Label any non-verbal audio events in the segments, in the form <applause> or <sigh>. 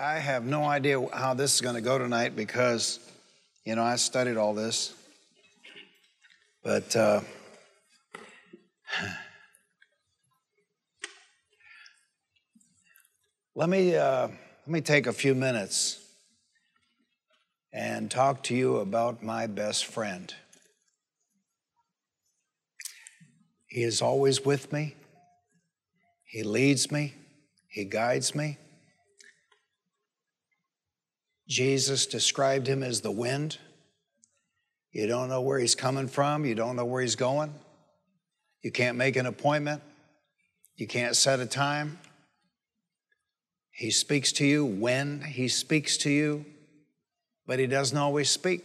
I have no idea how this is going to go tonight because, you know, I studied all this. But uh, <sighs> let me uh, let me take a few minutes and talk to you about my best friend. He is always with me. He leads me. He guides me. Jesus described him as the wind. You don't know where he's coming from, you don't know where he's going. You can't make an appointment, you can't set a time. He speaks to you when he speaks to you, but he doesn't always speak.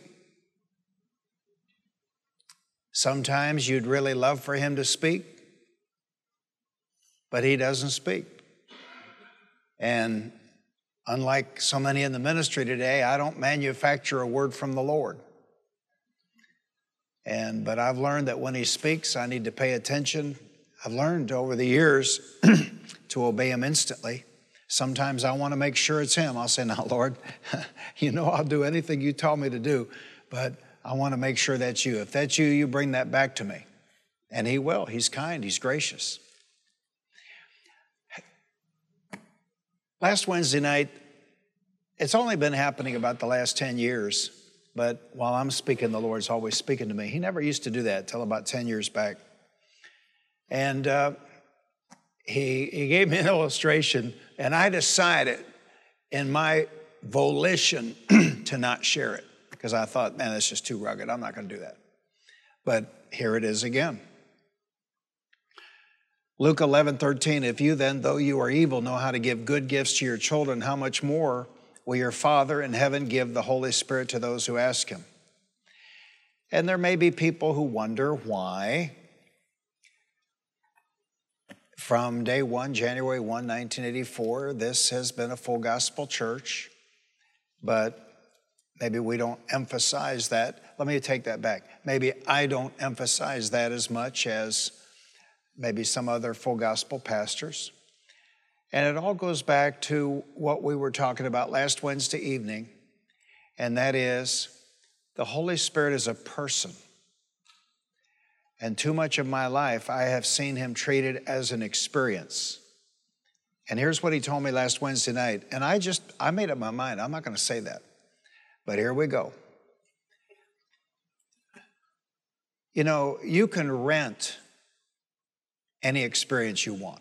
Sometimes you'd really love for him to speak, but he doesn't speak. And Unlike so many in the ministry today, I don't manufacture a word from the Lord. And but I've learned that when he speaks, I need to pay attention. I've learned over the years <clears throat> to obey him instantly. Sometimes I want to make sure it's him. I'll say, "Now, <laughs> Lord, <laughs> you know I'll do anything you tell me to do, but I want to make sure that's you. If that's you, you bring that back to me." And he will. He's kind, he's gracious. Last Wednesday night, it's only been happening about the last 10 years, but while I'm speaking, the Lord's always speaking to me. He never used to do that till about 10 years back. And uh, he, he gave me an <laughs> illustration, and I decided in my volition <clears throat> to not share it because I thought, man, that's just too rugged. I'm not going to do that. But here it is again. Luke 11, 13, if you then, though you are evil, know how to give good gifts to your children, how much more will your Father in heaven give the Holy Spirit to those who ask him? And there may be people who wonder why, from day one, January 1, 1984, this has been a full gospel church, but maybe we don't emphasize that. Let me take that back. Maybe I don't emphasize that as much as maybe some other full gospel pastors. And it all goes back to what we were talking about last Wednesday evening, and that is the Holy Spirit is a person. And too much of my life, I have seen him treated as an experience. And here's what he told me last Wednesday night. And I just, I made up my mind. I'm not going to say that. But here we go. You know, you can rent any experience you want.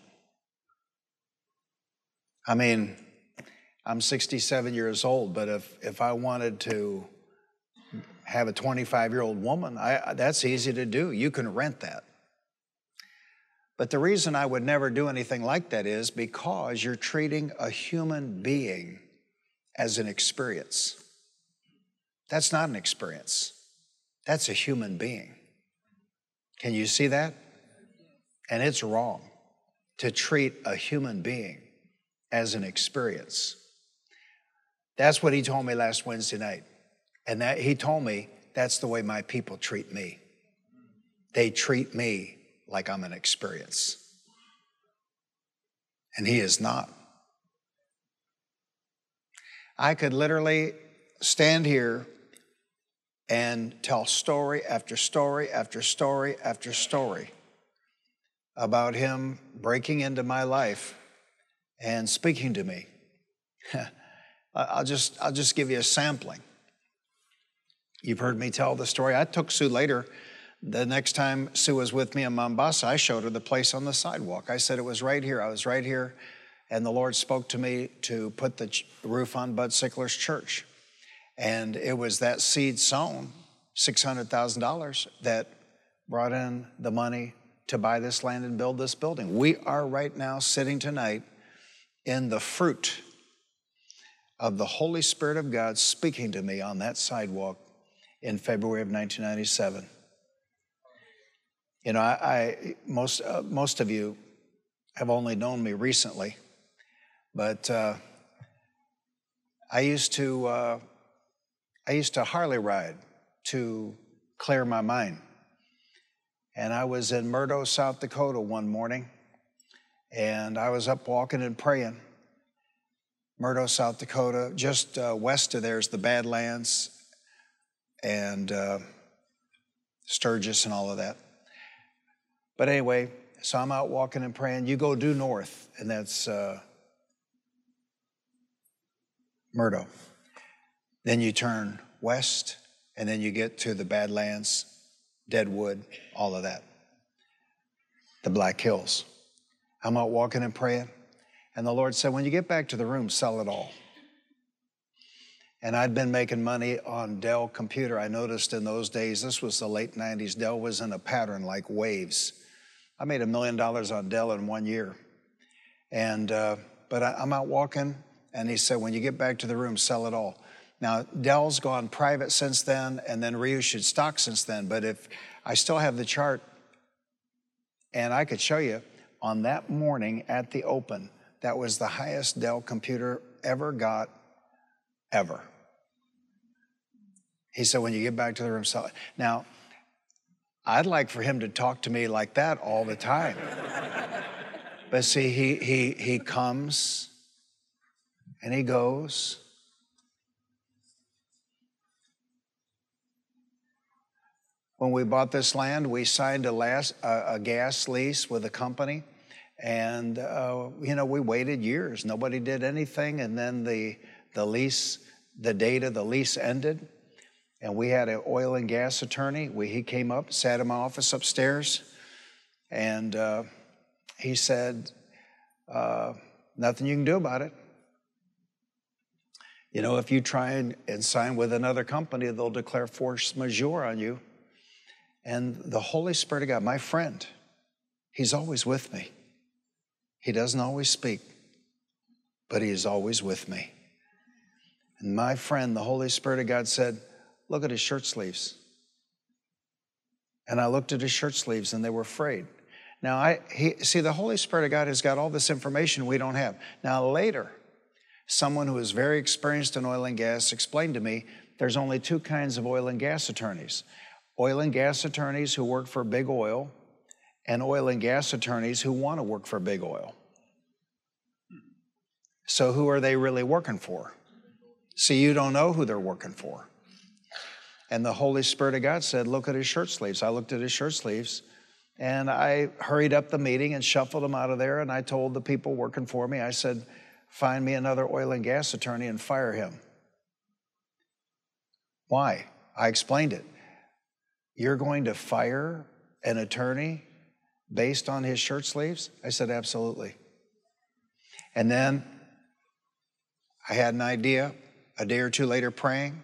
I mean, I'm 67 years old, but if, if I wanted to have a 25 year old woman, I, that's easy to do. You can rent that. But the reason I would never do anything like that is because you're treating a human being as an experience. That's not an experience, that's a human being. Can you see that? And it's wrong to treat a human being as an experience. That's what he told me last Wednesday night. And that he told me that's the way my people treat me. They treat me like I'm an experience. And he is not. I could literally stand here and tell story after story after story after story about him breaking into my life and speaking to me. <laughs> I'll just, I'll just give you a sampling. You've heard me tell the story. I took Sue later. The next time Sue was with me in Mombasa, I showed her the place on the sidewalk. I said it was right here. I was right here. And the Lord spoke to me to put the roof on Bud Sickler's church. And it was that seed sown, $600,000, that brought in the money to buy this land and build this building. We are right now sitting tonight in the fruit of the Holy Spirit of God speaking to me on that sidewalk in February of 1997. You know, I, I most uh, most of you have only known me recently, but uh, I used to uh, I used to Harley ride to clear my mind. And I was in Murdo, South Dakota one morning, and I was up walking and praying. Murdo, South Dakota. Just uh, west of there is the Badlands and uh, Sturgis and all of that. But anyway, so I'm out walking and praying. You go due north, and that's uh, Murdo. Then you turn west, and then you get to the Badlands, Deadwood, all of that. The Black Hills. I'm out walking and praying. And the Lord said, When you get back to the room, sell it all. And I'd been making money on Dell computer. I noticed in those days, this was the late 90s, Dell was in a pattern like waves. I made a million dollars on Dell in one year. And, uh, but I, I'm out walking, and he said, When you get back to the room, sell it all. Now, Dell's gone private since then and then reissued stock since then. But if I still have the chart, and I could show you on that morning at the open, that was the highest Dell computer ever got, ever. He said, when you get back to the room, sell it. Now, I'd like for him to talk to me like that all the time. but see, he, he, he comes and he goes. When we bought this land, we signed a, last, a, a gas lease with a company and, uh, you know, we waited years. Nobody did anything. And then the, the lease, the date of the lease ended. And we had an oil and gas attorney. We, he came up, sat in my office upstairs, and uh, he said, uh, Nothing you can do about it. You know, if you try and, and sign with another company, they'll declare force majeure on you. And the Holy Spirit of God, my friend, He's always with me. He doesn't always speak, but He is always with me. And my friend, the Holy Spirit of God said, Look at his shirt sleeves. And I looked at his shirt sleeves and they were frayed. Now, I he, see, the Holy Spirit of God has got all this information we don't have. Now, later, someone who is very experienced in oil and gas explained to me there's only two kinds of oil and gas attorneys oil and gas attorneys who work for big oil and oil and gas attorneys who want to work for big oil. So, who are they really working for? See, you don't know who they're working for. And the Holy Spirit of God said, Look at his shirt sleeves. I looked at his shirt sleeves and I hurried up the meeting and shuffled them out of there. And I told the people working for me, I said, Find me another oil and gas attorney and fire him. Why? I explained it. You're going to fire an attorney based on his shirt sleeves? I said, Absolutely. And then I had an idea a day or two later praying.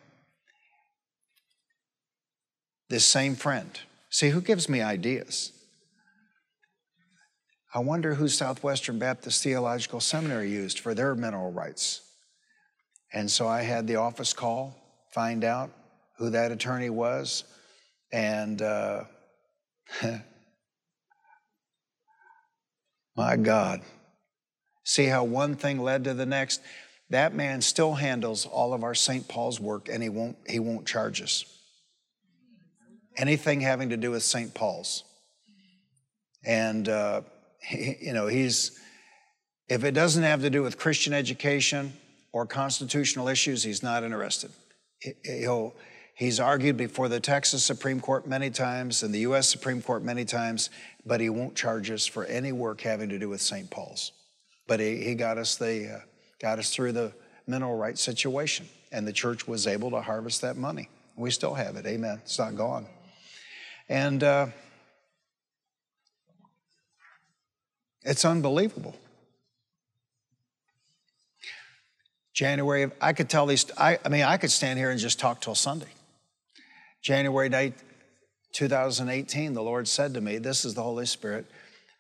This same friend. See, who gives me ideas? I wonder who Southwestern Baptist Theological Seminary used for their mineral rights. And so I had the office call, find out who that attorney was, and uh, <laughs> My God. See how one thing led to the next? That man still handles all of our St. Paul's work and he won't, he won't charge us. Anything having to do with St. Paul's. And, uh, he, you know, he's, if it doesn't have to do with Christian education or constitutional issues, he's not interested. He'll, He's argued before the Texas Supreme Court many times and the U.S. Supreme Court many times, but he won't charge us for any work having to do with St. Paul's. But he, he got us the uh, got us through the mineral rights situation, and the church was able to harvest that money. We still have it. Amen. It's not gone. And uh, it's unbelievable. January, I could tell these, I, I mean, I could stand here and just talk till Sunday. January 8, 2018, the Lord said to me, This is the Holy Spirit.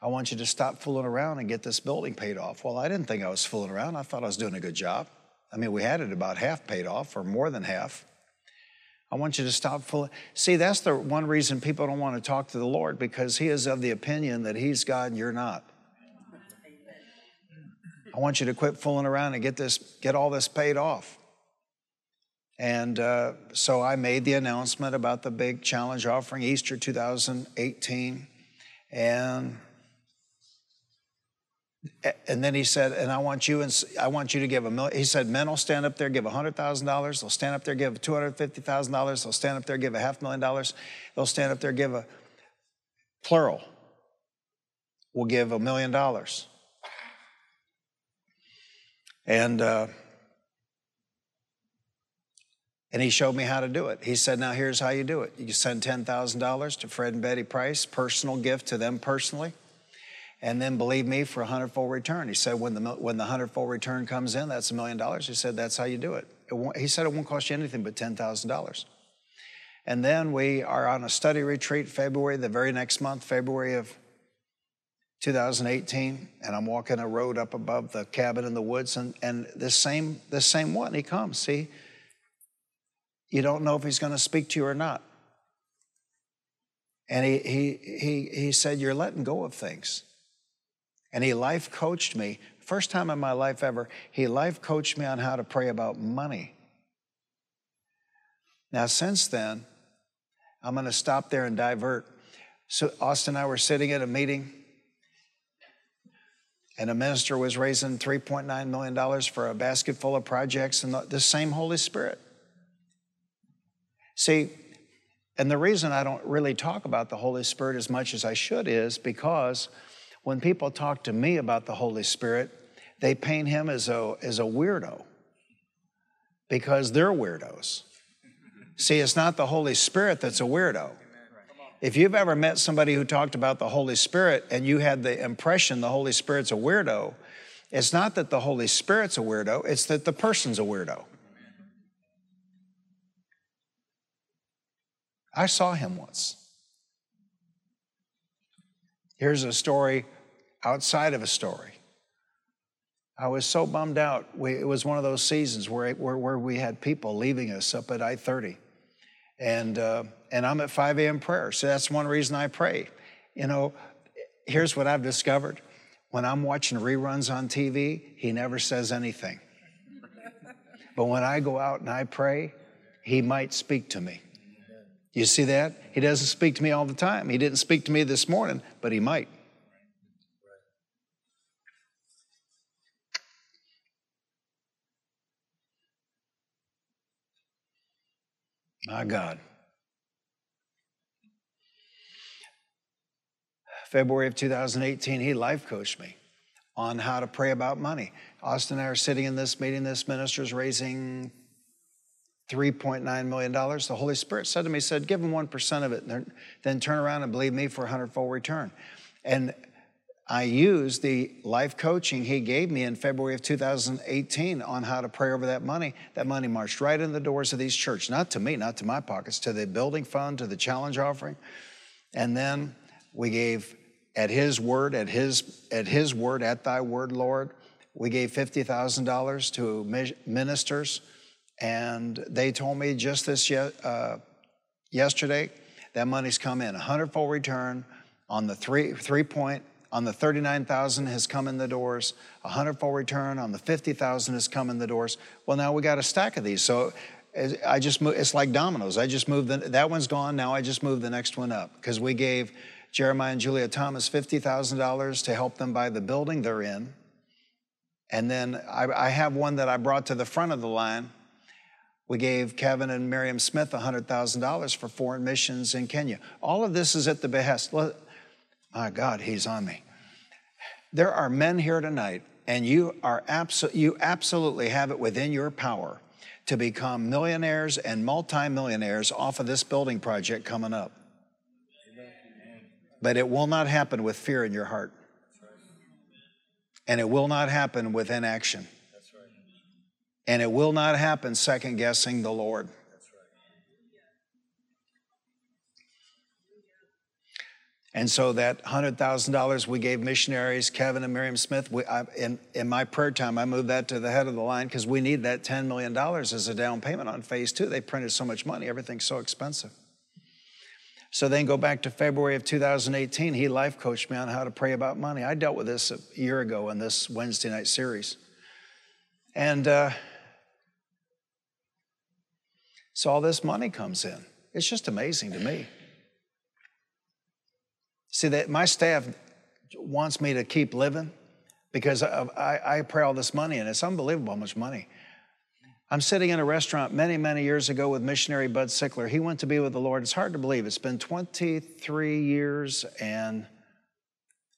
I want you to stop fooling around and get this building paid off. Well, I didn't think I was fooling around. I thought I was doing a good job. I mean, we had it about half paid off, or more than half. I want you to stop fooling. See, that's the one reason people don't want to talk to the Lord because He is of the opinion that He's God and you're not. I want you to quit fooling around and get this, get all this paid off. And uh, so I made the announcement about the big challenge offering Easter 2018. And And then he said, and I want you and I want you to give a million. He said, men will stand up there, give hundred thousand dollars. They'll stand up there, give two hundred fifty thousand dollars. They'll stand up there, give a half million dollars. They'll stand up there, give a plural. We'll give a million dollars. And uh, and he showed me how to do it. He said, Now here's how you do it. You send $10,000 to Fred and Betty Price, personal gift to them personally and then believe me for a hundredfold return. He said, when the, when the hundredfold return comes in, that's a million dollars. He said, that's how you do it. it he said, it won't cost you anything but $10,000. And then we are on a study retreat February, the very next month, February of 2018, and I'm walking a road up above the cabin in the woods, and, and this same this same one, he comes. See, you don't know if he's going to speak to you or not. And he, he, he, he said, You're letting go of things. And he life coached me. First time in my life ever, he life coached me on how to pray about money. Now, since then, I'm going to stop there and divert. So, Austin and I were sitting at a meeting, and a minister was raising $3.9 million for a basket full of projects, and the same Holy Spirit. See, and the reason I don't really talk about the Holy Spirit as much as I should is because when people talk to me about the Holy Spirit, they paint him as a, as a weirdo because they're weirdos. See, it's not the Holy Spirit that's a weirdo. If you've ever met somebody who talked about the Holy Spirit and you had the impression the Holy Spirit's a weirdo, it's not that the Holy Spirit's a weirdo, it's that the person's a weirdo. I saw him once. Here's a story outside of a story. I was so bummed out. We, it was one of those seasons where, where, where, we had people leaving us up at I 30. And, uh, and I'm at 5 a.m. prayer. So that's one reason I pray. You know, here's what I've discovered when I'm watching reruns on TV, he never says anything. but when I go out and I pray, he might speak to me. You see that? He doesn't speak to me all the time. He didn't speak to me this morning, but he might. My God. February of 2018, he life coached me on how to pray about money. Austin and I are sitting in this meeting. This minister's raising $3.9 million. The Holy Spirit said to me, said, give him 1% of it, and then turn around and believe me for a hundredfold return. And I used the life coaching he gave me in February of 2018 on how to pray over that money. That money marched right in the doors of these churches, not to me, not to my pockets, to the building fund, to the challenge offering. And then we gave at his word, at his, at his word, at thy word, Lord, we gave $50,000 to ministers and they told me just this uh, yesterday that money's come in. A hundredfold return on the three, three point, on the 39,000 has come in the doors. A hundredfold return on the 50,000 has come in the doors. Well, now we got a stack of these. So I just move, it's like dominoes. I just moved, the, that one's gone. Now I just moved the next one up because we gave Jeremiah and Julia Thomas $50,000 to help them buy the building they're in. And then I, I have one that I brought to the front of the line we gave Kevin and Miriam Smith $100,000 for foreign missions in Kenya. All of this is at the behest. My God, he's on me. There are men here tonight, and you are abso- you absolutely have it within your power to become millionaires and multimillionaires off of this building project coming up. But it will not happen with fear in your heart. And it will not happen with inaction. And it will not happen second guessing the Lord. And so that $100,000 we gave missionaries, Kevin and Miriam Smith, we, I, in, in my prayer time, I moved that to the head of the line because we need that $10 million as a down payment on phase two. They printed so much money, everything's so expensive. So then go back to February of 2018. He life coached me on how to pray about money. I dealt with this a year ago in this Wednesday night series. And uh, so all this money comes in. It's just amazing to me. See that my staff wants me to keep living, because I, I pray all this money, and it's unbelievable how much money. I'm sitting in a restaurant many, many years ago with missionary Bud Sickler. He went to be with the Lord. It's hard to believe. It's been 23 years and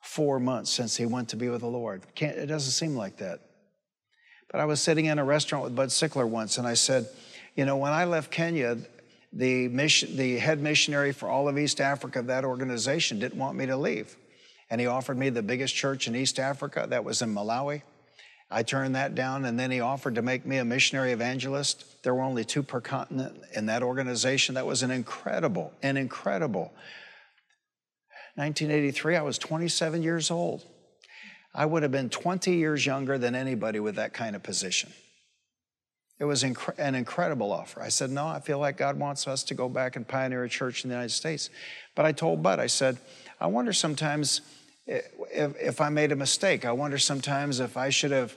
four months since he went to be with the Lord. Can't, it doesn't seem like that. But I was sitting in a restaurant with Bud Sickler once, and I said, You know, when I left Kenya, the, mission, the head missionary for all of East Africa of that organization didn't want me to leave. And he offered me the biggest church in East Africa, that was in Malawi. I turned that down, and then he offered to make me a missionary evangelist. There were only two per continent in that organization. That was an incredible, an incredible. 1983, I was 27 years old. I would have been 20 years younger than anybody with that kind of position. It was inc- an incredible offer. I said, No, I feel like God wants us to go back and pioneer a church in the United States. But I told Bud, I said, I wonder sometimes eh, if, if I made a mistake. I wonder sometimes if I should have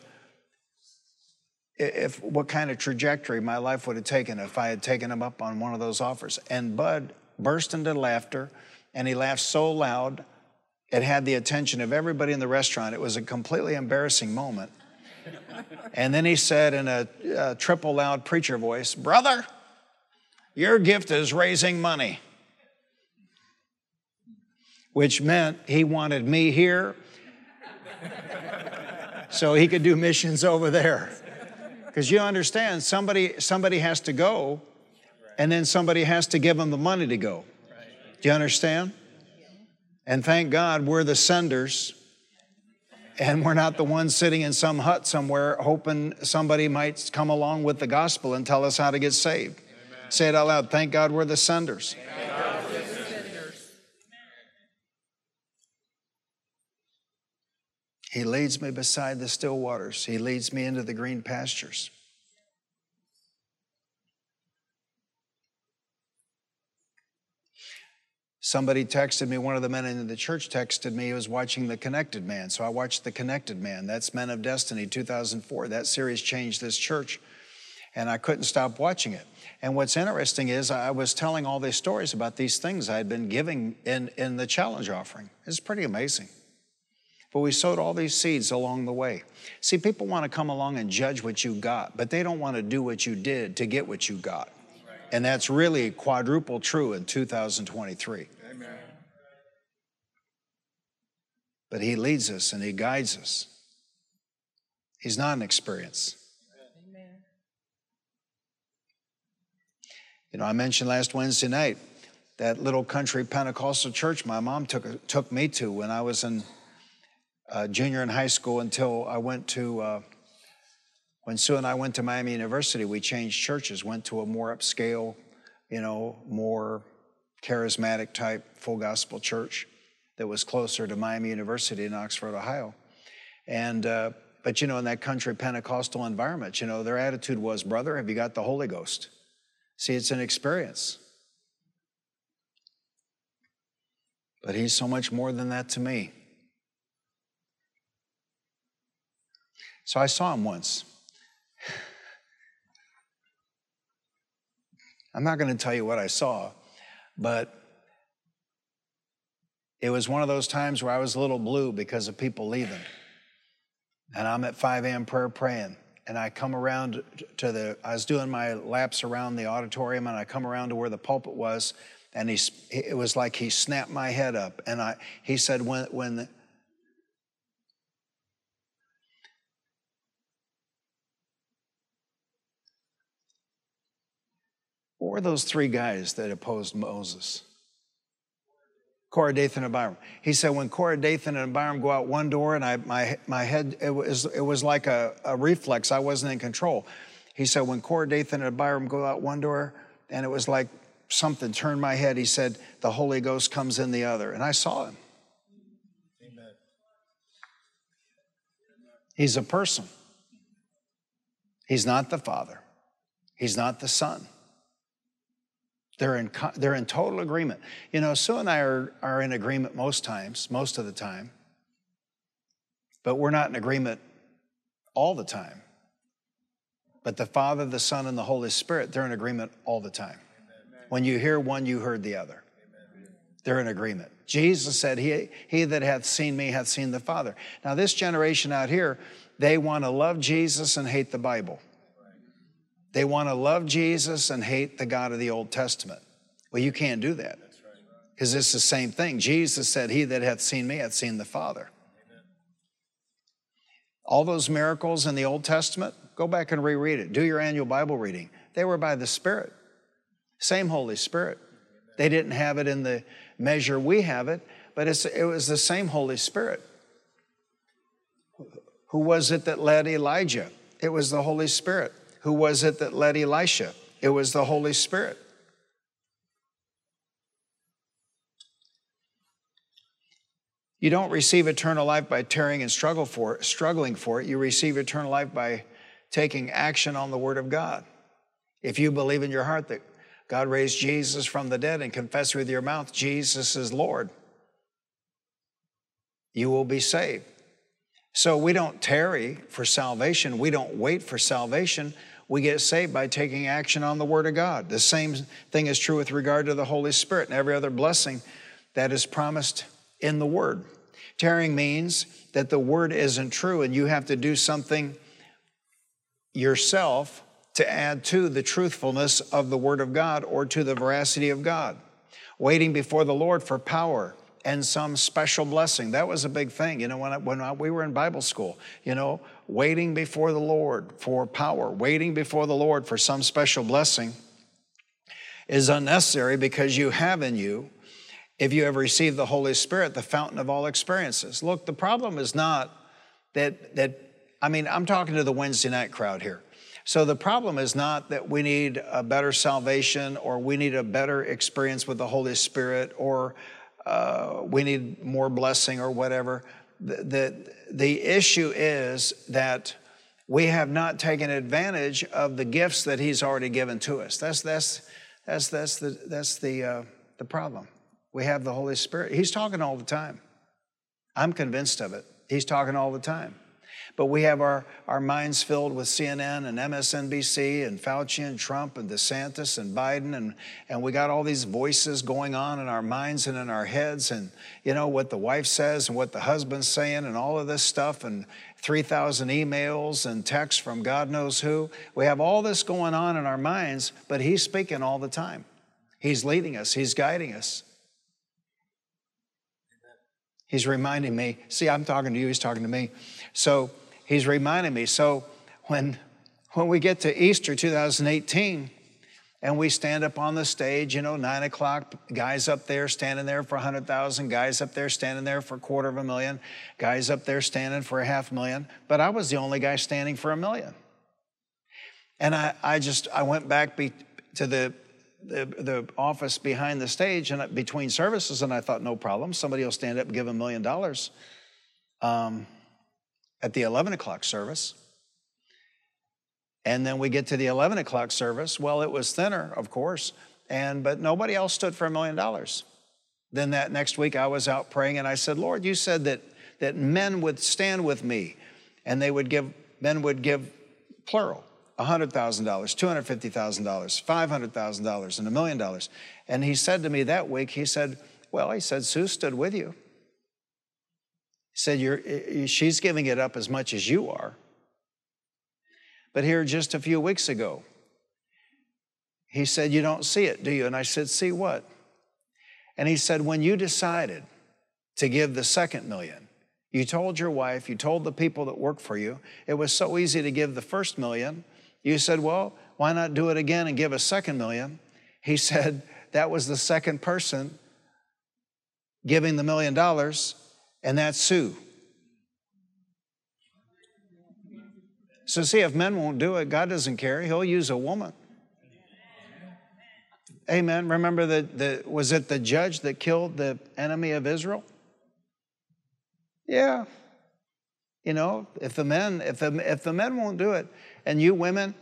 if what kind of trajectory my life would have taken if I had taken him up on one of those offers. And Bud burst into laughter, and he laughed so loud it had the attention of everybody in the restaurant. It was a completely embarrassing moment. And then he said in a, a triple loud preacher voice, Brother, your gift is raising money. Which meant he wanted me here <laughs> so he could do missions over there. Because you understand, somebody, somebody has to go, and then somebody has to give them the money to go. Do you understand? And thank God we're the senders, and we're not the ones sitting in some hut somewhere hoping somebody might come along with the gospel and tell us how to get saved. Amen. Say it out loud. Thank God we're the senders. He leads me beside the still waters. He leads me into the green pastures. Somebody texted me, one of the men in the church texted me, he was watching The Connected Man. So I watched The Connected Man. That's Men of Destiny 2004. That series changed this church, and I couldn't stop watching it. And what's interesting is I was telling all these stories about these things I had been giving in, in the challenge offering. It's pretty amazing. But we sowed all these seeds along the way. See, people want to come along and judge what you got, but they don't want to do what you did to get what you got. And that's really quadruple true in 2023. Amen. But He leads us and He guides us. He's not an experience. Amen. You know, I mentioned last Wednesday night that little country Pentecostal church my mom took, took me to when I was in uh, junior in high school until I went to, uh, when Sue and I went to Miami University, we changed churches, went to a more upscale, you know, more charismatic type full gospel church that was closer to Miami University in Oxford, Ohio. And, uh, but you know, in that country Pentecostal environment, you know, their attitude was, brother, have you got the Holy Ghost? See, it's an experience. But he's so much more than that to me. So I saw him once. <sighs> I'm not going to tell you what I saw, but it was one of those times where I was a little blue because of people leaving. And I'm at 5 a.m. prayer praying. And I come around to the, I was doing my laps around the auditorium and I come around to where the pulpit was. And he, it was like he snapped my head up. And I, he said, when, when What were those three guys that opposed Moses? Korah, Dathan, and Abiram. He said, when Korah, Dathan, and Abiram go out one door, and I, my, my head, it was, it was like a, a reflex. I wasn't in control. He said, when Korah, Dathan, and Abiram go out one door, and it was like something turned my head, he said, the Holy Ghost comes in the other. And I saw him. Amen. He's a person. He's not the Father. He's not the Son. They're in, they're in total agreement. You know, Sue and I are, are in agreement most times, most of the time, but we're not in agreement all the time. But the Father, the Son, and the Holy Spirit, they're in agreement all the time. When you hear one, you heard the other. They're in agreement. Jesus said, he, he that hath seen me hath seen the Father. Now, this generation out here, they want to love Jesus and hate the Bible. They want to love Jesus and hate the God of the Old Testament. Well, you can't do that because it's the same thing. Jesus said, He that hath seen me hath seen the Father. All those miracles in the Old Testament, go back and reread it. Do your annual Bible reading. They were by the Spirit, same Holy Spirit. They didn't have it in the measure we have it, but it was the same Holy Spirit. Who was it that led Elijah? It was the Holy Spirit. Who was it that led Elisha? It was the Holy Spirit. You don't receive eternal life by tarrying and struggle for it, struggling for it. You receive eternal life by taking action on the Word of God. If you believe in your heart that God raised Jesus from the dead and confess with your mouth Jesus is Lord, you will be saved. So we don't tarry for salvation. We don't wait for salvation. We get saved by taking action on the Word of God. The same thing is true with regard to the Holy Spirit and every other blessing that is promised in the Word. Tarrying means that the Word isn't true and you have to do something yourself to add to the truthfulness of the Word of God or to the veracity of God. Waiting before the Lord for power and some special blessing. That was a big thing. You know, when, I, when I, we were in Bible school, you know, waiting before the Lord for power, waiting before the Lord for some special blessing is unnecessary because you have in you, if you have received the Holy Spirit, the fountain of all experiences. Look, the problem is not that, that I mean, I'm talking to the Wednesday night crowd here. So the problem is not that we need a better salvation or we need a better experience with the Holy Spirit or uh, we need more blessing or whatever. The, the, the issue is that we have not taken advantage of the gifts that He's already given to us. That's, that's, that's, that's, the, that's the, uh, the problem. We have the Holy Spirit. He's talking all the time. I'm convinced of it. He's talking all the time. But we have our, our minds filled with CNN and MSNBC and Fauci and Trump and DeSantis and Biden. And, and we got all these voices going on in our minds and in our heads. And, you know, what the wife says and what the husband's saying and all of this stuff. And 3,000 emails and texts from God knows who. We have all this going on in our minds, but He's speaking all the time. He's leading us, He's guiding us. He's reminding me. See, I'm talking to you, He's talking to me. So, he's reminding me. So when, when we get to Easter 2018, and we stand up on the stage, you know, nine o'clock, guys up there standing there for 100,000, guys up there standing there for a quarter of a million, guys up there standing for a half million, but I was the only guy standing for a million. And I, I just, I went back be, to the, the, the office behind the stage and between services, and I thought, no problem, somebody will stand up and give a million dollars. Um, at the 11 o'clock service. And then we get to the 11 o'clock service. Well, it was thinner, of course, and but nobody else stood for a million dollars. Then that next week I was out praying and I said, Lord, you said that, that men would stand with me and they would give, men would give plural, $100,000, $250,000, $500,000, and a million dollars. And he said to me that week, he said, Well, he said, Sue stood with you. He said, You're, eh, eh, She's giving it up as much as you are. But here, just a few weeks ago, he said, You don't see it, do you? And I said, See what? And he said, When you decided to give the second million, you told your wife, you told the people that work for you, it was so easy to give the first million. You said, Well, why not do it again and give a second million? He <laughs> said, That was the second person giving the million dollars and that's Sue. So, see, if men won't do it, God doesn't care. He'll use a woman. Amen. Remember that the was it the judge that killed the enemy of Israel? Yeah. You know, if the men, if the if the men won't do it, and you women,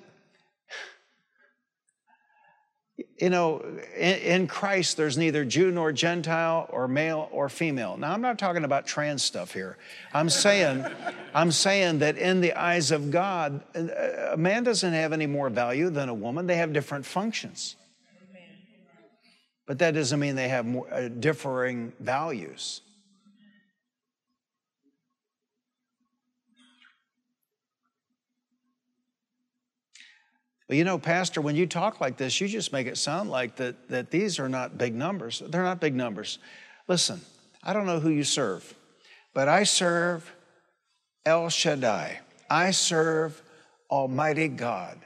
you know, in, in, Christ, there's neither Jew nor Gentile or male or female. Now, I'm not talking about trans stuff here. I'm saying, <laughs> I'm saying that in the eyes of God, a man doesn't have any more value than a woman. They have different functions. but that doesn't mean they have more, uh, differing values. But you know, Pastor, when you talk like this, you just make it sound like that, that these are not big numbers. They're not big numbers. Listen, I don't know who you serve, but I serve El Shaddai. I serve Almighty God.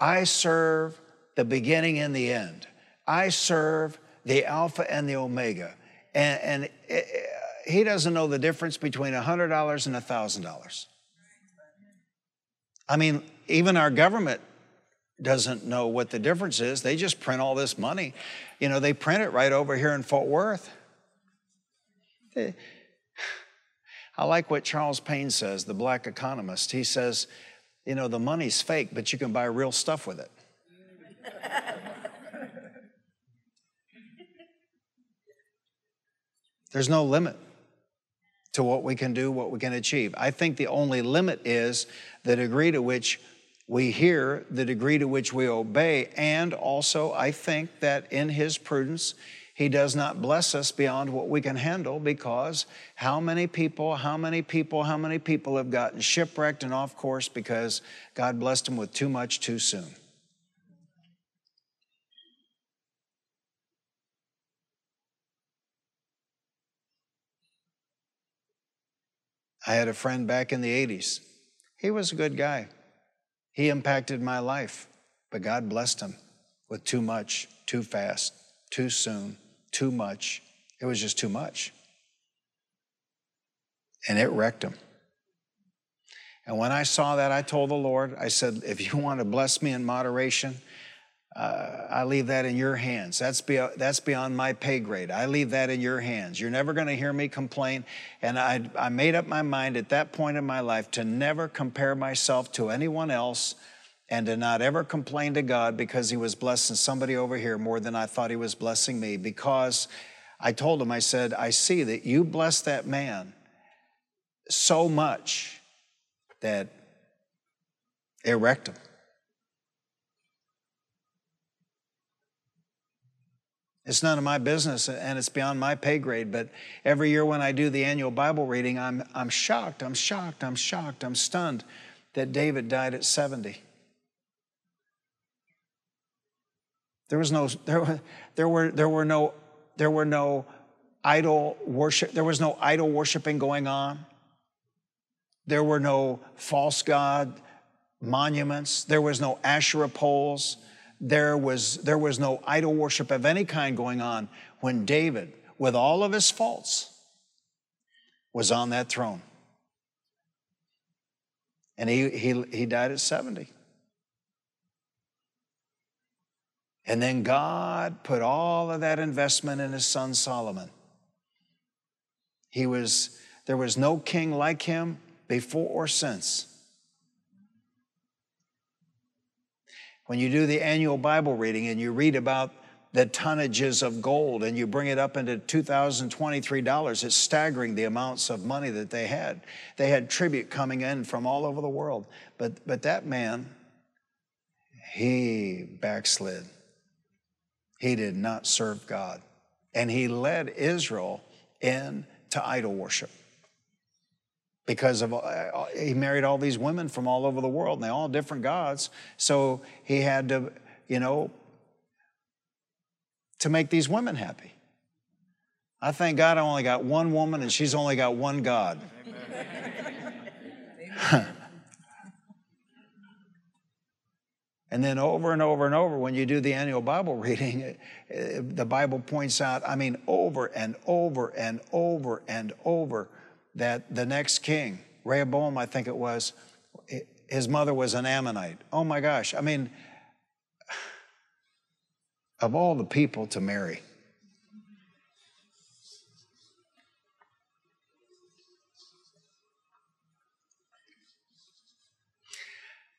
I serve the beginning and the end. I serve the Alpha and the Omega. And, and it, it, he doesn't know the difference between $100 and $1,000. I mean, even our government doesn't know what the difference is. They just print all this money. You know, they print it right over here in Fort Worth. I like what Charles Payne says, the black economist. He says, you know, the money's fake, but you can buy real stuff with it. <laughs> There's no limit to what we can do, what we can achieve. I think the only limit is the degree to which we hear, the degree to which we obey, and also I think that in His prudence, He does not bless us beyond what we can handle because how many people, how many people, how many people have gotten shipwrecked and off course because God blessed them with too much too soon? I had a friend back in the 80s. He was a good guy. He impacted my life, but God blessed him with too much, too fast, too soon, too much. It was just too much. And it wrecked him. And when I saw that, I told the Lord, I said, if you want to bless me in moderation, uh, I leave that in your hands. That's, be, that's beyond my pay grade. I leave that in your hands. You're never going to hear me complain. And I, I made up my mind at that point in my life to never compare myself to anyone else and to not ever complain to God because He was blessing somebody over here more than I thought He was blessing me. Because I told him, I said, I see that you blessed that man so much that it wrecked him. It's none of my business and it's beyond my pay grade. But every year when I do the annual Bible reading, I'm, I'm shocked, I'm shocked, I'm shocked, I'm stunned that David died at 70. There was no, <laughs> there, there, were, there, were no, there were no idol worship, there was no idol worshiping going on. There were no false god monuments. There was no Asherah poles there was, there was no idol worship of any kind going on when David, with all of his faults, was on that throne. And he, he, he died at 70. And then God put all of that investment in his son Solomon. He was, there was no king like him before or since. When you do the annual Bible reading and you read about the tonnages of gold and you bring it up into $2,023, it's staggering the amounts of money that they had. They had tribute coming in from all over the world. But, but that man, he backslid. He did not serve God. And he led Israel into idol worship because of uh, he married all these women from all over the world and they all different gods. So he had to you know to make these women happy. I thank god i only got one woman and she's only got one god. <laughs> <laughs> And then over and over and over when you do the annual bible reading <laughs> the bible points out i mean over and over and over and over that the next king, Rehoboam, I think it was, his mother was an Ammonite. Oh my gosh. I mean, of all the people to marry,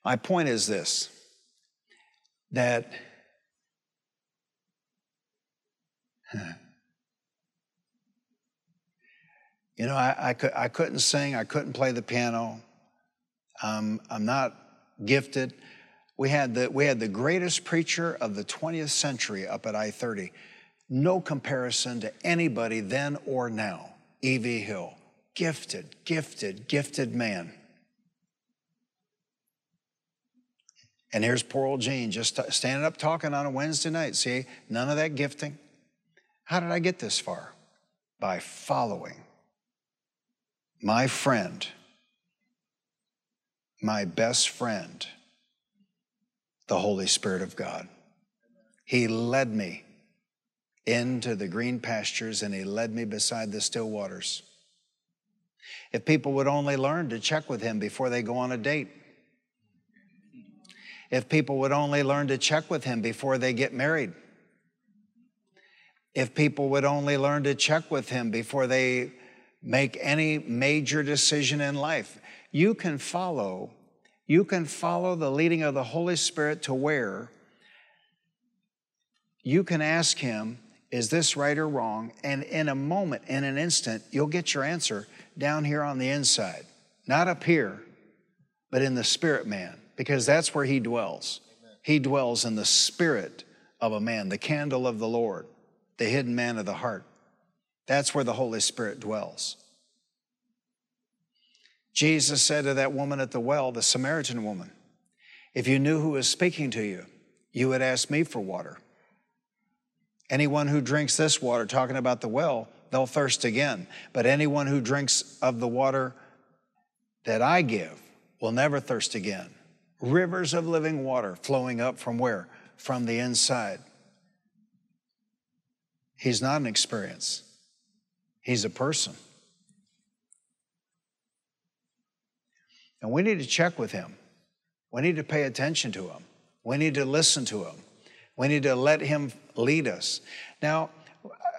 my point is this that You know, I, I, could, I couldn't sing, I couldn't play the piano. Um, I'm not gifted. We had, the, we had the greatest preacher of the 20th century up at I 30. No comparison to anybody then or now. E.V. Hill, gifted, gifted, gifted man. And here's poor old Gene just standing up talking on a Wednesday night. See, none of that gifting. How did I get this far? By following my friend, my best friend, the Holy Spirit of God. He led me into the green pastures and he led me beside the still waters. If people would only learn to check with him before they go on a date, if people would only learn to check with him before they get married, if people would only learn to check with him before they make any major decision in life, you can follow you can follow the leading of the Holy Spirit to where you can ask him is this right or wrong? And in a moment, in an instant, you'll get your answer down here on the inside, not up here, but in the spirit man, because that's where he dwells. Amen. He dwells in the spirit of a man, the candle of the Lord, the hidden man of the heart. That's where the Holy Spirit dwells. Jesus said to that woman at the well, the Samaritan woman, If you knew who was speaking to you, you would ask me for water Anyone who drinks this water, talking about the well, they'll thirst again. But anyone who drinks of the water that I give will never thirst again. Rivers of living water flowing up from where? From the inside. He's not an experience, he's a person. And we need to check with him. We need to pay attention to him. We need to listen to him. We need to let Him lead us. Now,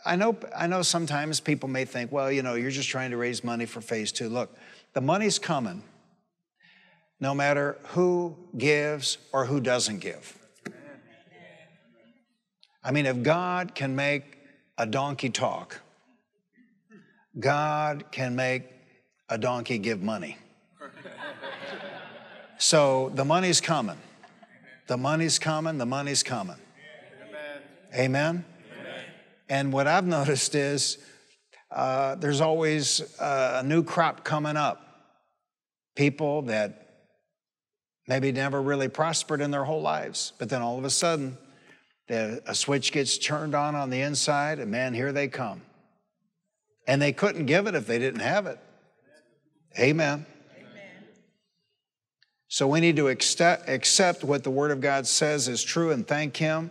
I know, I know sometimes people may think, well, you know, you're just trying to raise money for phase two. Look, the money's coming no matter who gives or who doesn't give. I mean, if God can make a donkey talk, God can make a donkey give money. So the money's coming. The money's coming, the money's coming. Amen? Amen? And what I've noticed is uh, there's always uh, a new crop coming up. People that maybe never really prospered in their whole lives, but then all of a sudden, the, a switch gets turned on on the inside, and man, here they come. And they couldn't give it if they didn't have it. Amen. Amen. So we need to accept, accept what the Word of God says is true and thank Him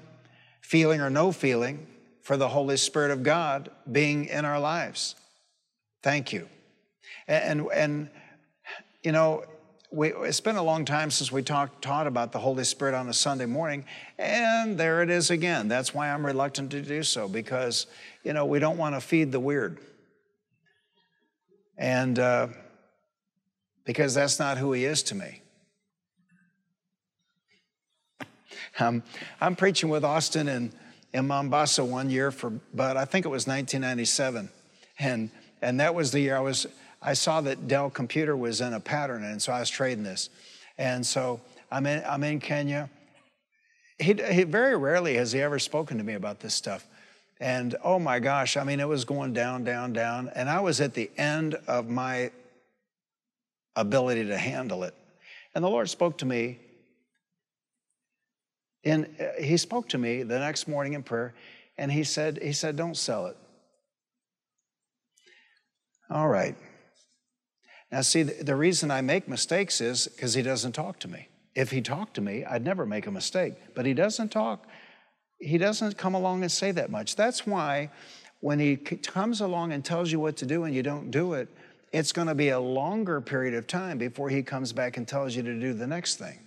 feeling or no feeling, for the Holy Spirit of God being in our lives. Thank you. And, and, and you know, we, it's been a long time since we talked, taught about the Holy Spirit on a Sunday morning, and there it is again. That's why I'm reluctant to do so, because, you know, we don't want to feed the weird. And uh, because that's not who He is to me. Um, I'm preaching with Austin in, in Mombasa one year for, but I think it was 1997. And, and that was the year I was, I saw that Dell Computer was in a pattern, and so I was trading this. And so I'm in, I'm in Kenya. He, he very rarely has he ever spoken to me about this stuff. And oh my gosh, I mean, it was going down, down, down. And I was at the end of my ability to handle it. And the Lord spoke to me and uh, he spoke to me the next morning in prayer, and he said, he said, don't sell it. All right. Now, see, the reason I make mistakes is because he doesn't talk to me. If he talked to me, I'd never make a mistake. But he doesn't talk. He doesn't come along and say that much. That's why when he comes along and tells you what to do and you don't do it, it's going to be a longer period of time before he comes back and tells you to do the next thing.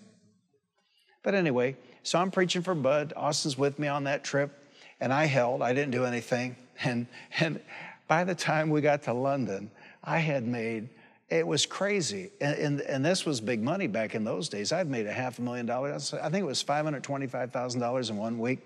But anyway, so I'm preaching for Bud. Austin's with me on that trip, and I held. I didn't do anything. <laughs> And, and by the time we got to London, I had made, it was crazy. And, and, and this was big money back in those days. I'd made a half a million dollars. I think it was $525,000 in one week.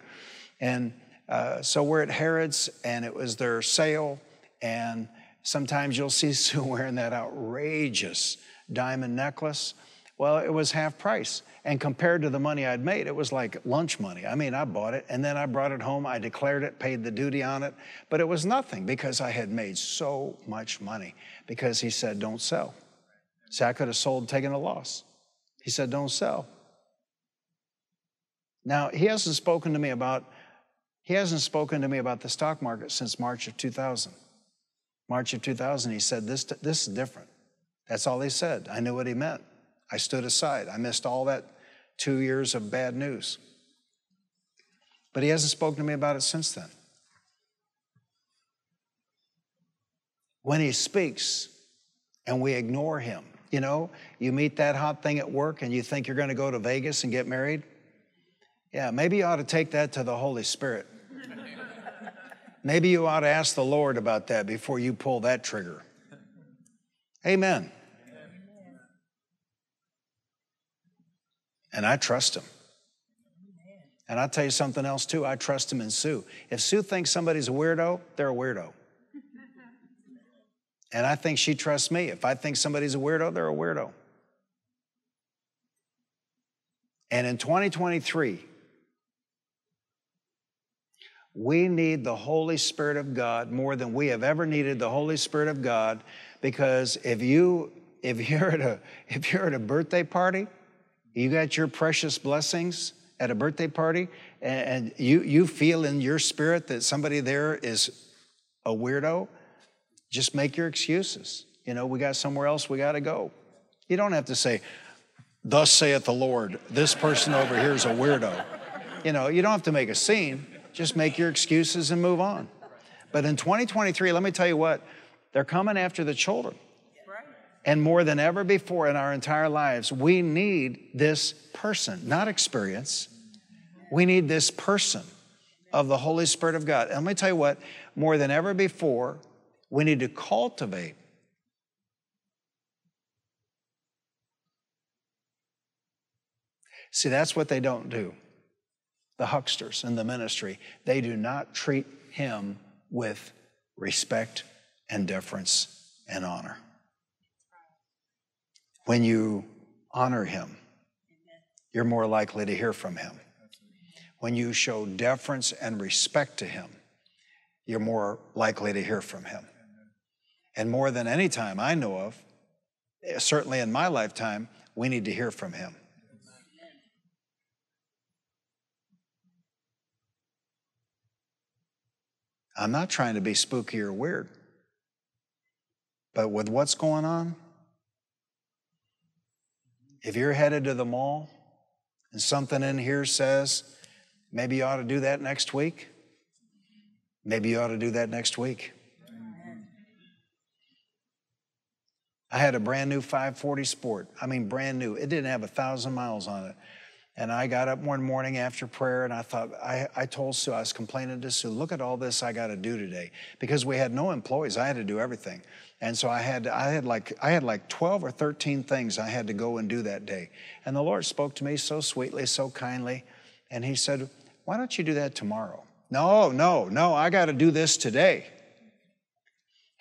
And uh, so we're at Harrods, and it was their sale. And sometimes you'll see Sue <laughs> wearing that outrageous diamond necklace. Well, it was half price. And compared to the money I'd made, it was like lunch money. I mean, I bought it and then I brought it home. I declared it, paid the duty on it, but it was nothing because I had made so much money because he said, don't sell. See, I could have sold, taken a loss. He said, don't sell. Now, he hasn't spoken to me about he hasn't spoken to me about the stock market since March of 2000. March of 2000, he said, this, this is different. That's all he said. I knew what he meant. I stood aside. I missed all that two years of bad news. But he hasn't spoken to me about it since then. When he speaks and we ignore him, you know, you meet that hot thing at work and you think you're going to go to Vegas and get married. Yeah, maybe you ought to take that to the Holy Spirit. <laughs> maybe you ought to ask the Lord about that before you pull that trigger. Amen. And I trust him. And I'll tell you something else too. I trust him in Sue. If Sue thinks somebody's a weirdo, they're a weirdo. <laughs> And I think she trusts me. If I think somebody's a weirdo, they're a weirdo. And in 2023, we need the Holy Spirit of God more than we have ever needed the Holy Spirit of God because if you if you're at a if you're at a birthday party you got your precious blessings at a birthday party, and you, you feel in your spirit that somebody there is a weirdo. Just make your excuses. You know, we got somewhere else we got to go. You don't have to say, Thus saith the Lord, this person over here is a weirdo. You know, you don't have to make a scene. Just make your excuses and move on. But in 2023, let me tell you what, they're coming after the children. And more than ever before in our entire lives, we need this person, not experience. We need this person of the Holy Spirit of God. And let me tell you what, more than ever before, we need to cultivate See, that's what they don't do. The hucksters in the ministry, they do not treat him with respect and deference and honor when you honor him, you're more likely to hear from him. When you show deference and respect to him, you're more likely to hear from him. And more than any time I know of, eh, certainly in my lifetime, we need to hear from him. I'm not trying to be spooky or weird, but with what's going on, if you're headed to the mall and something in here says, maybe you ought to do that next week, maybe you ought to do that next week. I had a brand new 540 Sport. I mean, brand new. It didn't have a thousand miles on it. And I got up one morning after prayer and I thought, I, I told Sue, I was complaining to Sue, look at all this I got to do today. Because we had no employees, I had to do everything. And so I had, I had like, I had like 12 or 13 things I had to go and do that day. And the Lord spoke to me so sweetly, so kindly. And He said, Why don't you do that tomorrow? No, no, no, I got to do this today.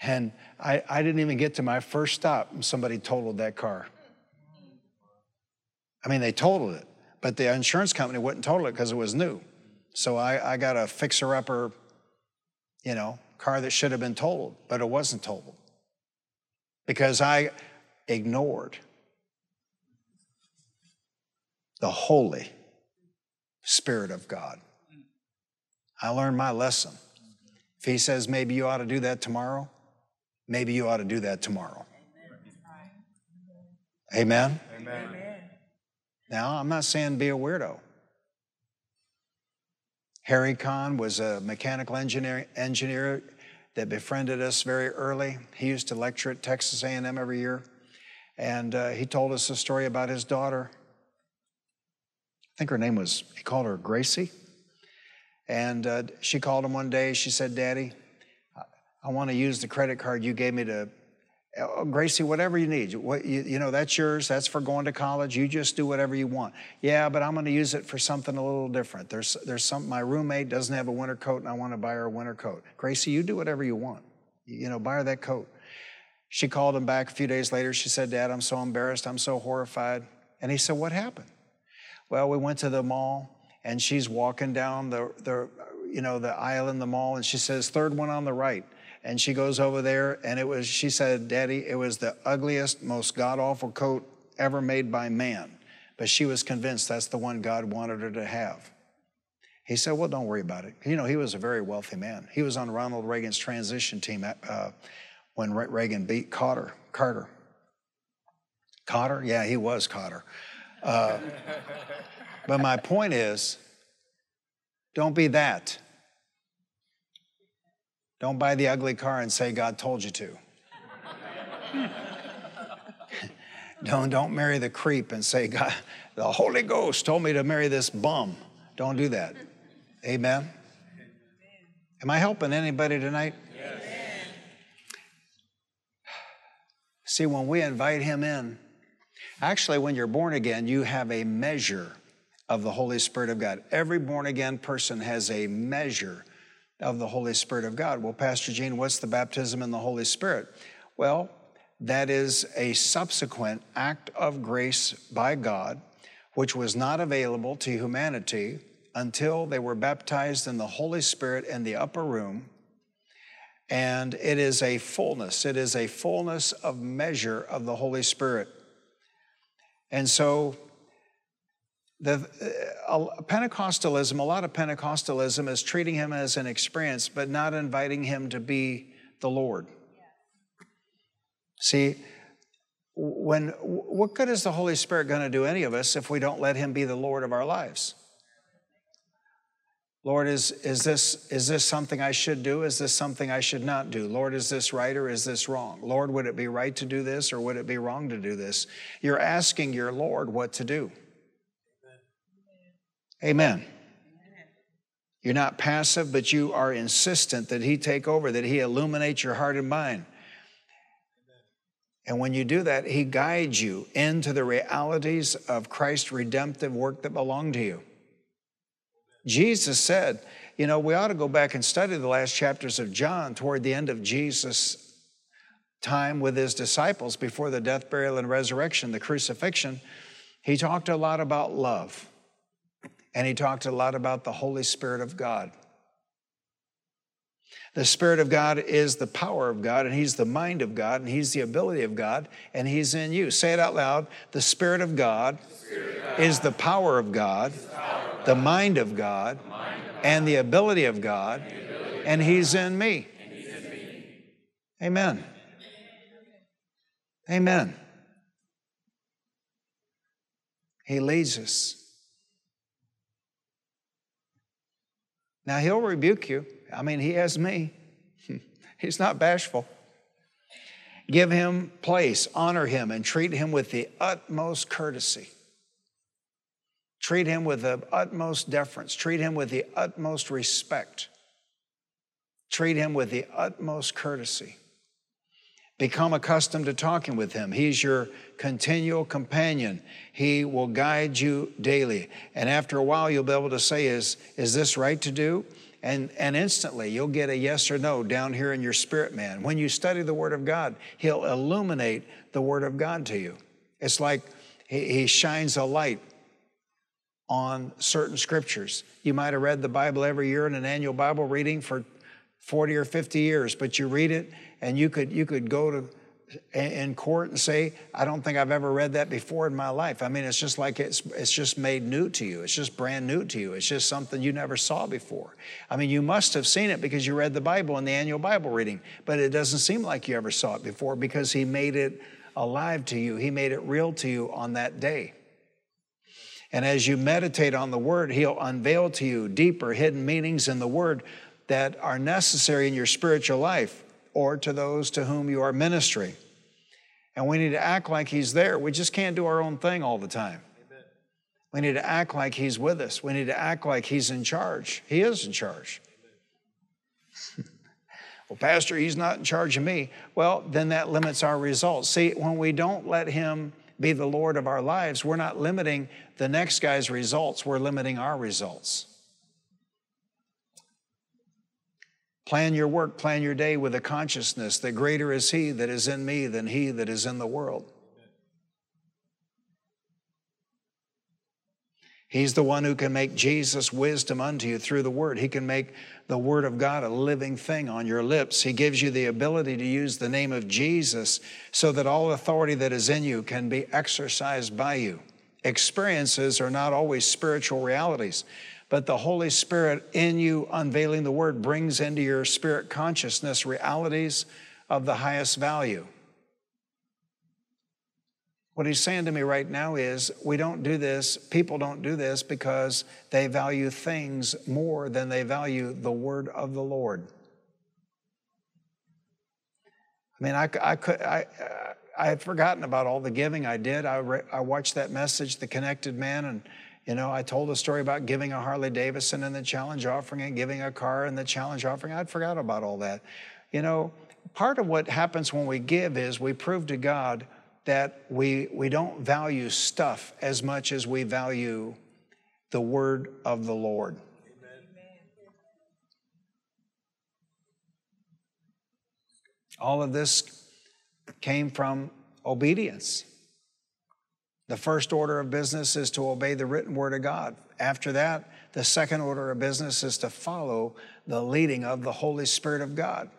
And I, I didn't even get to my first stop, and somebody totaled that car. I mean, they totaled it, but the insurance company wouldn't total it because it was new. So I, I got a fixer upper, you know, car that should have been totaled, but it wasn't totaled because I ignored the Holy Spirit of God. I learned my lesson. If He says maybe you ought to do that tomorrow, maybe you ought to do that tomorrow. Amen? Amen. Now, I'm not saying be a weirdo. Harry Kahn was a mechanical engineer, engineer that befriended us very early. He used to lecture at Texas A&M every year, and uh, he told us a story about his daughter. I think her name was, he called her Gracie. And uh, she called him one day. She said, Daddy, I want to use the credit card you gave me to Oh, Gracie, whatever you need. What, you, you, know, that's yours. That's for going to college. You just do whatever you want. Yeah, but I'm going to use it for something a little different. There's, there's some, my roommate doesn't have a winter coat and I want to buy her a winter coat. Gracie, you do whatever you want. You know, buy her that coat. She called him back a few days later. She said, Dad, I'm so embarrassed. I'm so horrified. And he said, What happened? Well, we went to the mall and she's walking down the, the you know, the aisle in the mall and she says, third one on the right. And she goes over there and it was, she said, Daddy, it was the ugliest, most god awful coat ever made by man. But she was convinced that's the one God wanted her to have. He said, Well, don't worry about it. You know, he was a very wealthy man. He was on Ronald Reagan's transition team uh, when Reagan beat Carter. Carter. Carter? Yeah, he was Carter. Uh, <laughs> but my point is don't be that. Don't buy the ugly car and say God told you to. don't, don't marry the creep and say, God, the Holy Ghost told me to marry this bum. Don't do that. Amen. Am I helping anybody tonight? Yes. See, when we invite him in, actually, when you're born again, you have a measure of the Holy Spirit of God. Every born again person has a measure of the Holy Spirit of God. Well, Pastor Gene, what's the baptism in the Holy Spirit? Well, that is a subsequent act of grace by God, which was not available to humanity until they were baptized in the Holy Spirit in the upper room. And it is a fullness, it is a fullness of measure of the Holy Spirit. And so, the uh, Pentecostalism, a lot of Pentecostalism is treating him as an experience, but not inviting him to be the Lord. See, when what good is the Holy Spirit going to do any of us if we don't let him be the Lord of our lives? Lord, is, is, this, is this something I should do? Is this something I should not do? Lord, is this right or is this wrong? Lord, would it be right to do this or would it be wrong to do this? You're asking your Lord what to do. Amen. You're not passive, but you are insistent that He take over, that He illuminate your heart and mind. And when you do that, He guides you into the realities of Christ's redemptive work that belong to you. Jesus said, you know, we ought to go back and study the last chapters of John toward the end of Jesus' time with his disciples before the death, burial, and resurrection, the crucifixion. He talked a lot about love. And he talked a lot about the Holy Spirit of God. The Spirit of God is the power of God, and He's the mind of God, and He's the ability of God, and He's in you. Say it out loud. The Spirit of God, Spirit of God is the power of God, the, of the mind of God, mind of and the ability of God, ability and, He's in. He's in me. Amen. Amen. He leads us. Now, he'll rebuke you. I mean, he has me. <laughs> He's not bashful. Give him place, honor him, and treat him with the utmost courtesy. Treat him with the utmost deference. Treat him with the utmost respect. Treat him with the utmost courtesy. Become accustomed to talking with him. He's your continual companion. He will guide you daily. And after a while, you'll be able to say, Is, is this right to do? And, and instantly, you'll get a yes or no down here in your spirit man. When you study the Word of God, He'll illuminate the Word of God to you. It's like He, he shines a light on certain scriptures. You might have read the Bible every year in an annual Bible reading for 40 or 50 years, but you read it and you could you could go to in court and say, I don't think I've ever read that before in my life. I mean, it's just like it's it's just made new to you. It's just brand new to you. It's just something you never saw before. I mean, you must have seen it because you read the Bible in the annual Bible reading, but it doesn't seem like you ever saw it before because he made it alive to you. He made it real to you on that day. And as you meditate on the word, he'll unveil to you deeper hidden meanings in the word that are necessary in your spiritual life or to those to whom you are ministering. And we need to act like He's there. We just can't do our own thing all the time. Amen. We need to act like He's with us. We need to act like He's in charge. He is in charge. <laughs> well, Pastor, He's not in charge of me. Well, then that limits our results. See, when we don't let Him be the Lord of our lives, we're not limiting the next guy's results, we're limiting our results. Plan your work, plan your day with a consciousness that greater is He that is in me than He that is in the world. He's the one who can make Jesus wisdom unto you through the word. He can make the word of God a living thing on your lips. He gives you the ability to use the name of Jesus so that all authority that is in you can be exercised by you. Experiences are not always spiritual realities, but the Holy Spirit in you unveiling the word brings into your spirit consciousness realities of the highest value. What he's saying to me right now is we don't do this, people don't do this because they value things more than they value the word of the Lord. I mean, I, I could, I, I had forgotten about all the giving I did. I, re, I watched that message, The Connected Man, and, you know, I told a story about giving a Harley Davidson and the challenge offering and giving a car and the challenge offering. I'd forgot about all that. You know, part of what happens when we give is we prove to God that we, we don't value stuff as much as we value the word of the Lord. All of this came from obedience. The first order of business is to obey the written word of God. After that, the second order of business is to follow the leading of the Holy Spirit of God.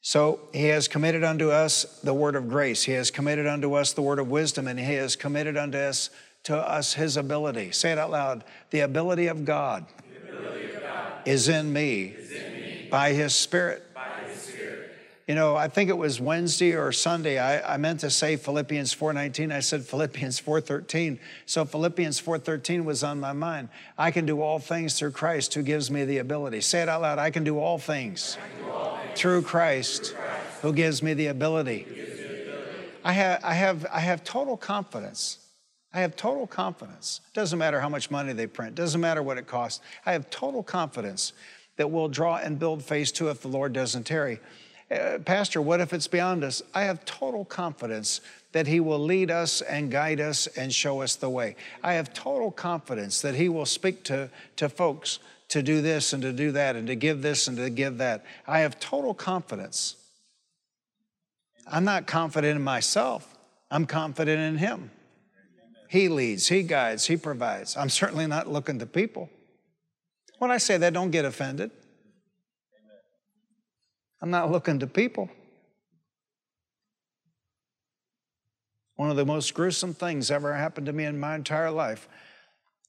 So he has committed unto us the word of grace. He has committed unto us the word of wisdom, and he has committed unto us to us his ability. Say it out loud. The ability of God, ability of God is, in is in me by his spirit. by his spirit. You know, I think it was Wednesday or Sunday. I, I meant to say Philippians 4:19. I said Philippians 4:13. So Philippians 4:13 was on my mind. I can do all things through Christ who gives me the ability. Say it out loud. I can do all things, Do all things through Christ, through Christ who gives me the ability. me the ability. I have, I have, I have total confidence. I have total confidence. Doesn't matter how much money they print. Doesn't matter what it costs. I have total confidence that we'll draw and build phase two if the Lord doesn't tarry. Uh, Pastor, what if it's beyond us? I have total confidence that He will lead us and guide us and show us the way. I have total confidence that He will speak to, to folks to do this and to do that and to give this and to give that. I have total confidence. I'm not confident in myself, I'm confident in Him. He leads, He guides, He provides. I'm certainly not looking to people. When I say that, don't get offended. I'm not looking to people. One of the most gruesome things ever happened to me in my entire life.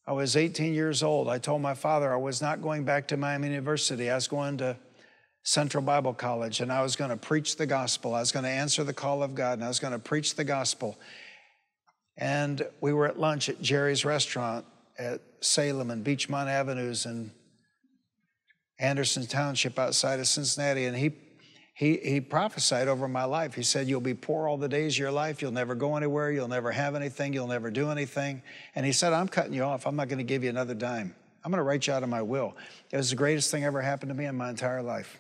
I was 18 years old. I told my father I was not going back to Miami University. I was going to Central Bible College and I was going to preach the gospel. I was going to answer the call of God and I was going to preach the gospel. And we were at lunch at Jerry's restaurant at Salem and Beechmont Avenues and Anderson Township outside of Cincinnati. And he, he, he prophesied over my life. He said, You'll be poor all the days of your life. You'll never go anywhere. You'll never have anything. You'll never do anything. And he said, I'm cutting you off. I'm not going to give you another dime. I'm going to write you out of my will. It was the greatest thing ever happened to me in my entire life.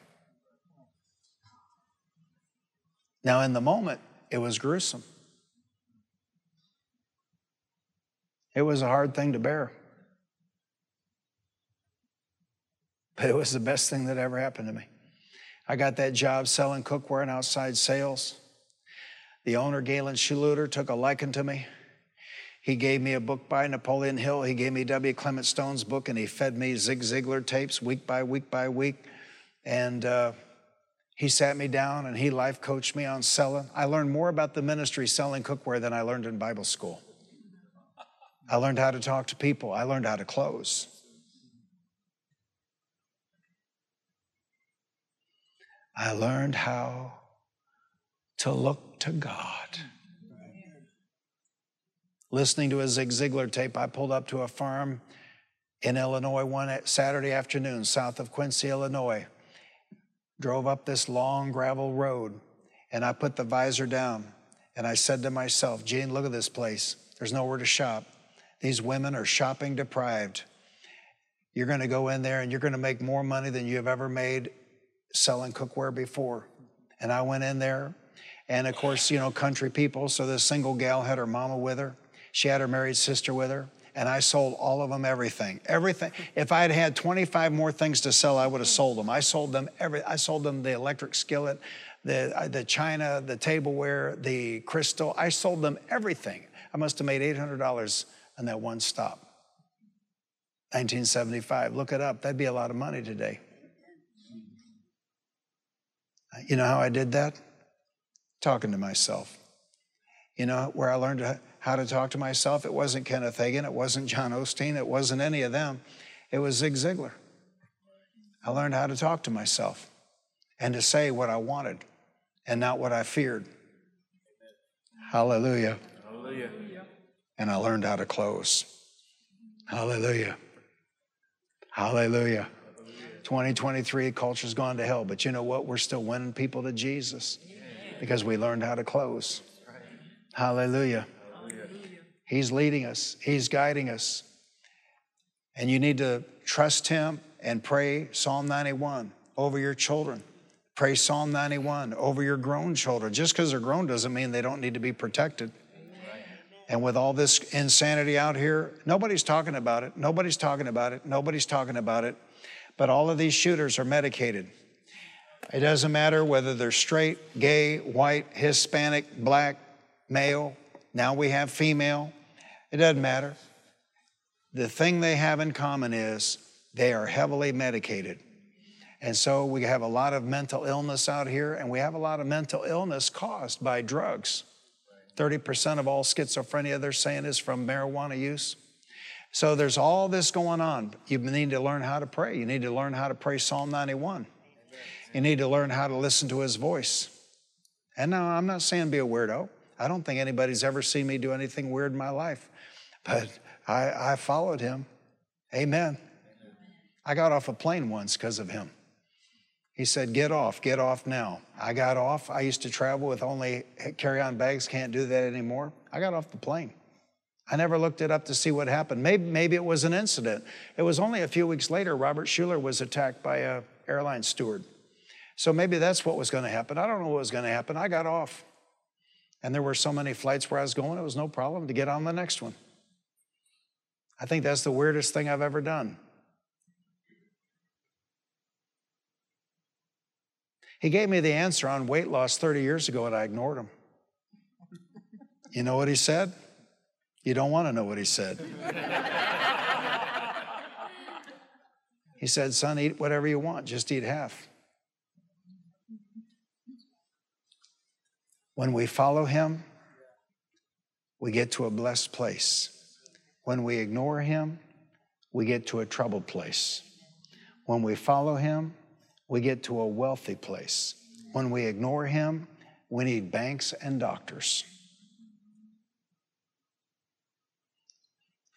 Now, in the moment, it was gruesome. It was a hard thing to bear. But it was the best thing that ever happened to me. I got that job selling cookware and outside sales. The owner, Galen Schluter, took a liking to me. He gave me a book by Napoleon Hill. He gave me W. Clement Stone's book, and he fed me Zig Ziglar tapes week by week by week. And uh, he sat me down and he life coached me on selling. I learned more about the ministry selling cookware than I learned in Bible school. I learned how to talk to people. I learned how to close. I learned how to look to God. Listening to a Zig Ziglar tape, I pulled up to a farm in Illinois one Saturday afternoon, south of Quincy, Illinois. Drove up this long gravel road, and I put the visor down, and I said to myself, Gene, look at this place. There's nowhere to shop. These women are shopping deprived. You're going to go in there and you're going to make more money than you have ever made selling cookware before. And I went in there, and of course, you know, country people. So this single gal had her mama with her, she had her married sister with her. And I sold all of them everything. Everything. If I had had 25 more things to sell, I would have sold them. I sold them every. I sold them the electric skillet, the, uh, the china, the tableware, the crystal. I sold them everything. I must have made $800 on that one stop. 1975. Look it up. That'd be a lot of money today. You know how I did that? Talking to myself. You know where I learned how to talk to myself? It wasn't Kenneth Hagin, it wasn't John Osteen, it wasn't any of them. It was Zig Ziglar. I learned how to talk to myself and to say what I wanted and not what I feared. Hallelujah. Hallelujah. And I learned how to close. Hallelujah. Hallelujah. 2023, culture's gone to hell, but you know what? We're still winning people to Jesus because we learned how to close. Hallelujah. He's leading us, He's guiding us. And you need to trust Him and pray Psalm 91 over your children. Pray Psalm 91 over your grown children. Just because they're grown doesn't mean they don't need to be protected. And with all this insanity out here, nobody's talking about it. Nobody's talking about it. Nobody's talking about it. But all of these shooters are medicated. It doesn't matter whether they're straight, gay, white, Hispanic, black, male. Now we have female. It doesn't matter. The thing they have in common is they are heavily medicated. And so we have a lot of mental illness out here, and we have a lot of mental illness caused by drugs. 30% of all schizophrenia, they're saying, is from marijuana use. So there's all this going on. You need to learn how to pray. You need to learn how to pray Psalm 91. You need to learn how to listen to his voice. And now I'm not saying be a weirdo. I don't think anybody's ever seen me do anything weird in my life, but I, I followed him. Amen. I got off a plane once because of him. He said, Get off, get off now. I got off. I used to travel with only carry on bags, can't do that anymore. I got off the plane. I never looked it up to see what happened. Maybe, maybe it was an incident. It was only a few weeks later, Robert Schuller was attacked by a airline steward. So maybe that's what was going to happen. I don't know what was going to happen. I got off. And there were so many flights where I was going, it was no problem to get on the next one. I think that's the weirdest thing I've ever done. He gave me the answer on weight loss 30 years ago, and I ignored him. You know what he said? You don't want to know what he said. he said, Son, eat whatever you want, just eat half. When we follow him, we get to a blessed place. When we ignore him, we get to a troubled place. When we follow him, we get to a wealthy place. When we ignore him, we need banks and doctors.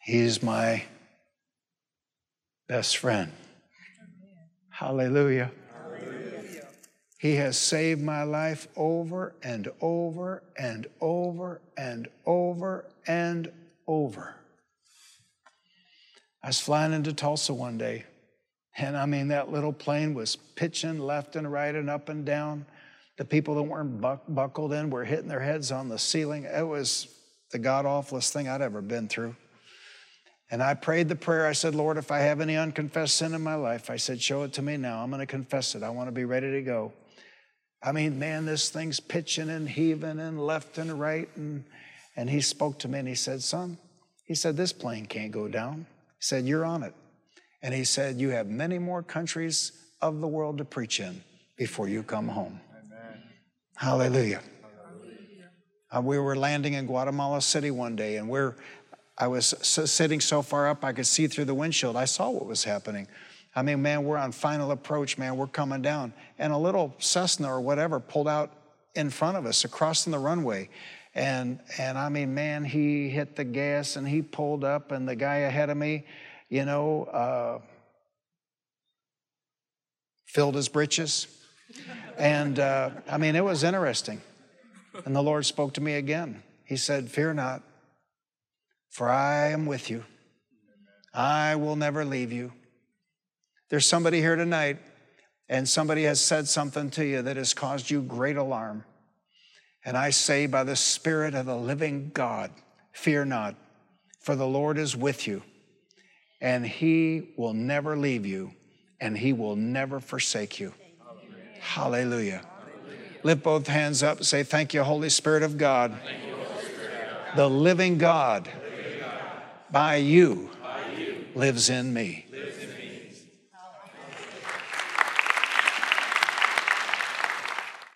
He's my best friend. Hallelujah. Hallelujah. He has saved my life over and over and over and over and over. I was flying into Tulsa one day and I mean, that little plane was pitching left and right and up and down. The people that weren't buck- buckled in were hitting their heads on the ceiling. It was the god awfulest thing I'd ever been through. And I prayed the prayer. I said, Lord, if I have any unconfessed sin in my life, I said, show it to me now. I'm going to confess it. I want to be ready to go. I mean, man, this thing's pitching and heaving and left and right. And, and he spoke to me and he said, Son, he said, this plane can't go down. He said, You're on it. And he said, You have many more countries of the world to preach in before you come home. Amen. Hallelujah. Hallelujah. Uh, we were landing in Guatemala City one day, and we're I was sitting so far up I could see through the windshield. I saw what was happening. I mean, man, we're on final approach, man. We're coming down. And a little Cessna or whatever pulled out in front of us, across the runway. And, and I mean, man, he hit the gas and he pulled up, and the guy ahead of me, you know, uh, filled his breeches. And uh, I mean, it was interesting. And the Lord spoke to me again. He said, Fear not, for I am with you. I will never leave you. There's somebody here tonight, and somebody has said something to you that has caused you great alarm. And I say, by the Spirit of the living God, fear not, for the Lord is with you and He will never leave you and He will never forsake you. Hallelujah. Hallelujah. Lift both hands up. Say, Thank you, Holy Spirit of God. The living God, by you, by you lives in me. Lives